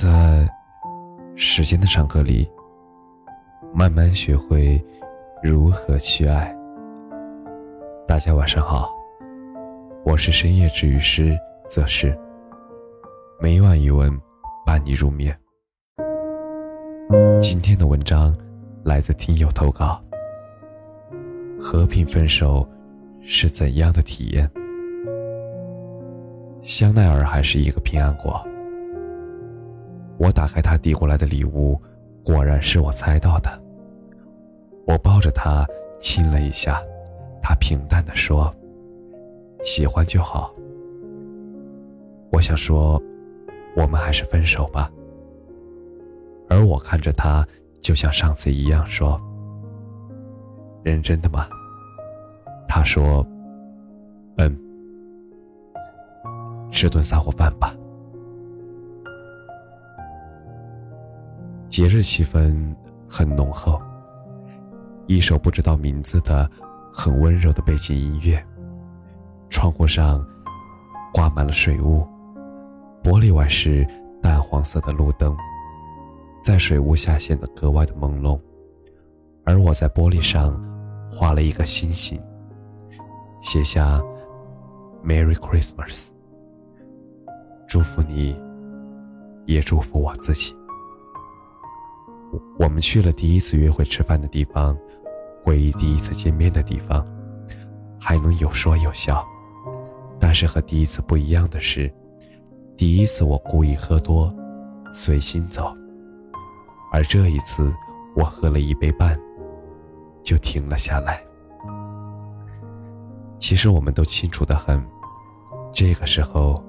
在时间的长河里，慢慢学会如何去爱。大家晚上好，我是深夜治愈师则是，每晚一文伴你入眠。今天的文章来自听友投稿：和平分手是怎样的体验？香奈儿还是一个平安果。我打开他递过来的礼物，果然是我猜到的。我抱着他亲了一下，他平淡的说：“喜欢就好。”我想说，我们还是分手吧。而我看着他，就像上次一样说：“认真的吗？”他说：“嗯，吃顿散伙饭吧。”节日气氛很浓厚，一首不知道名字的、很温柔的背景音乐。窗户上挂满了水雾，玻璃外是淡黄色的路灯，在水雾下显得格外的朦胧。而我在玻璃上画了一个星星，写下 “Merry Christmas”，祝福你，也祝福我自己。我们去了第一次约会吃饭的地方，回忆第一次见面的地方，还能有说有笑。但是和第一次不一样的是，第一次我故意喝多，随心走，而这一次我喝了一杯半，就停了下来。其实我们都清楚的很，这个时候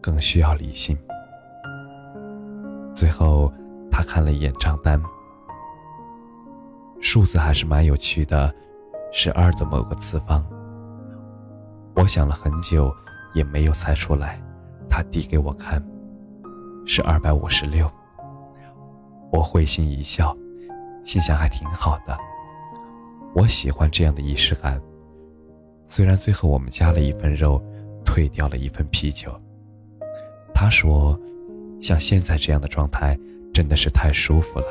更需要理性。最后。他看了一眼账单，数字还是蛮有趣的，是二的某个次方。我想了很久，也没有猜出来。他递给我看，是二百五十六。我会心一笑，心想还挺好的。我喜欢这样的仪式感。虽然最后我们加了一份肉，退掉了一份啤酒。他说，像现在这样的状态。真的是太舒服了，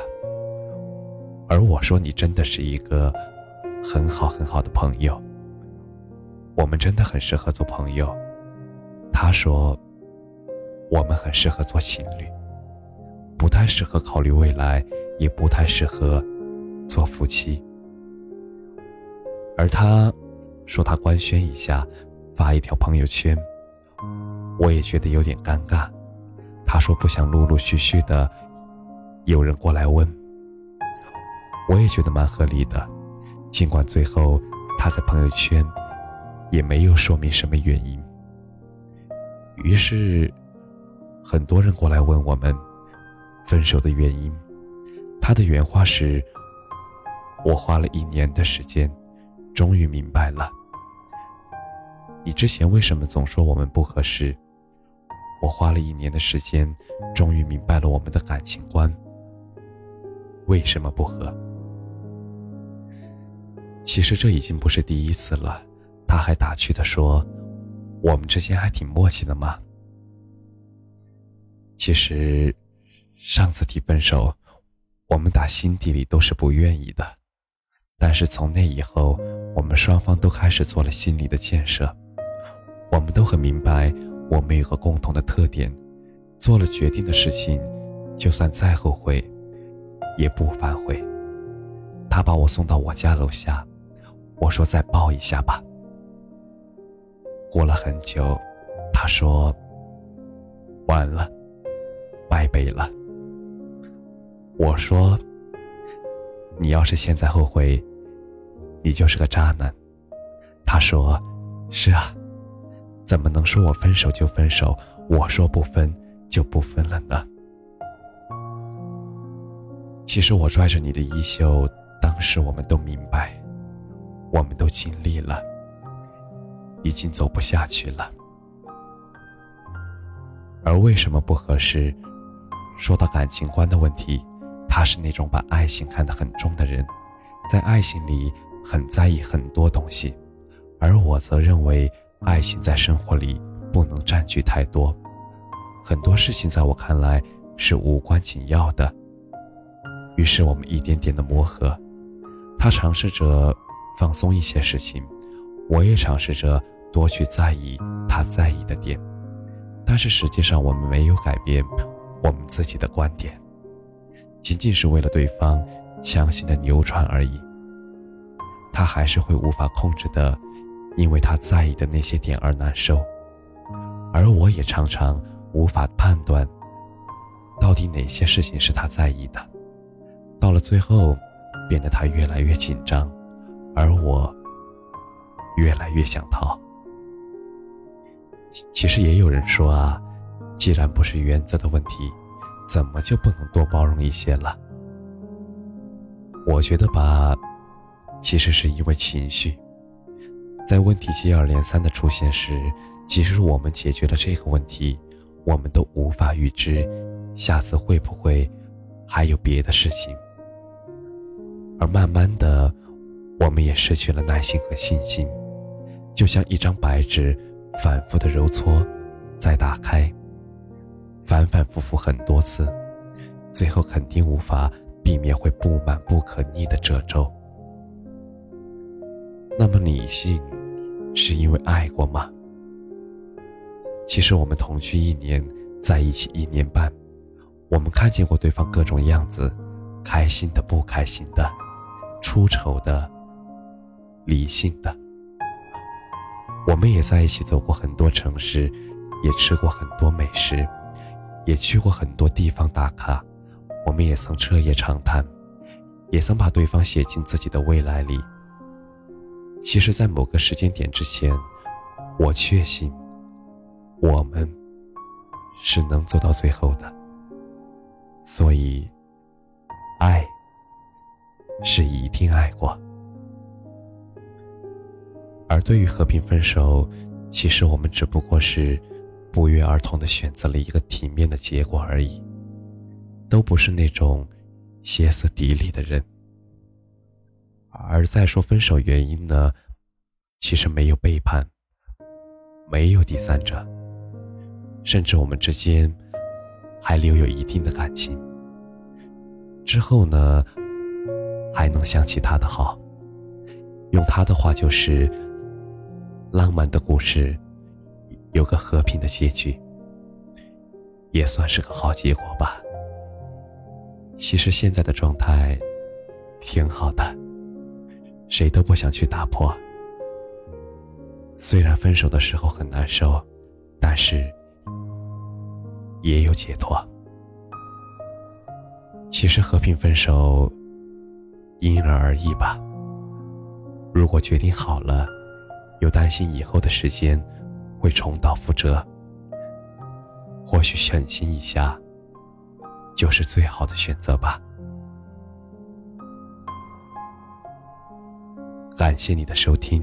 而我说你真的是一个很好很好的朋友，我们真的很适合做朋友。他说我们很适合做情侣，不太适合考虑未来，也不太适合做夫妻。而他说他官宣一下，发一条朋友圈，我也觉得有点尴尬。他说不想陆陆续续的。有人过来问，我也觉得蛮合理的，尽管最后他在朋友圈也没有说明什么原因。于是，很多人过来问我们分手的原因。他的原话是：“我花了一年的时间，终于明白了，你之前为什么总说我们不合适。我花了一年的时间，终于明白了我们的感情观。”为什么不和？其实这已经不是第一次了。他还打趣的说：“我们之间还挺默契的嘛。”其实，上次提分手，我们打心底里都是不愿意的。但是从那以后，我们双方都开始做了心理的建设。我们都很明白，我们有个共同的特点：做了决定的事情，就算再后悔。也不反悔。他把我送到我家楼下，我说再抱一下吧。过了很久，他说：“完了，拜拜了。”我说：“你要是现在后悔，你就是个渣男。”他说：“是啊，怎么能说我分手就分手，我说不分就不分了呢？”其实我拽着你的衣袖，当时我们都明白，我们都尽力了，已经走不下去了。而为什么不合适？说到感情观的问题，他是那种把爱情看得很重的人，在爱情里很在意很多东西，而我则认为爱情在生活里不能占据太多，很多事情在我看来是无关紧要的。于是我们一点点的磨合，他尝试着放松一些事情，我也尝试着多去在意他在意的点，但是实际上我们没有改变我们自己的观点，仅仅是为了对方强行的扭转而已。他还是会无法控制的，因为他在意的那些点而难受，而我也常常无法判断，到底哪些事情是他在意的。到了最后，变得他越来越紧张，而我越来越想逃。其实也有人说啊，既然不是原则的问题，怎么就不能多包容一些了？我觉得吧。其实是因为情绪，在问题接二连三的出现时，即使我们解决了这个问题，我们都无法预知下次会不会还有别的事情。而慢慢的，我们也失去了耐心和信心，就像一张白纸，反复的揉搓，再打开，反反复复很多次，最后肯定无法避免会布满不可逆的褶皱。那么理性，是因为爱过吗？其实我们同居一年，在一起一年半，我们看见过对方各种样子，开心的、不开心的，出丑的、理性的。我们也在一起走过很多城市，也吃过很多美食，也去过很多地方打卡。我们也曾彻夜长谈，也曾把对方写进自己的未来里。其实，在某个时间点之前，我确信，我们是能走到最后的。所以，爱是一定爱过。而对于和平分手，其实我们只不过是不约而同的选择了一个体面的结果而已，都不是那种歇斯底里的人。而再说分手原因呢，其实没有背叛，没有第三者，甚至我们之间还留有一定的感情。之后呢，还能想起他的好，用他的话就是：浪漫的故事有个和平的结局，也算是个好结果吧。其实现在的状态挺好的。谁都不想去打破。虽然分手的时候很难受，但是也有解脱。其实和平分手因人而异吧。如果决定好了，又担心以后的时间会重蹈覆辙，或许狠心一下就是最好的选择吧。感谢你的收听，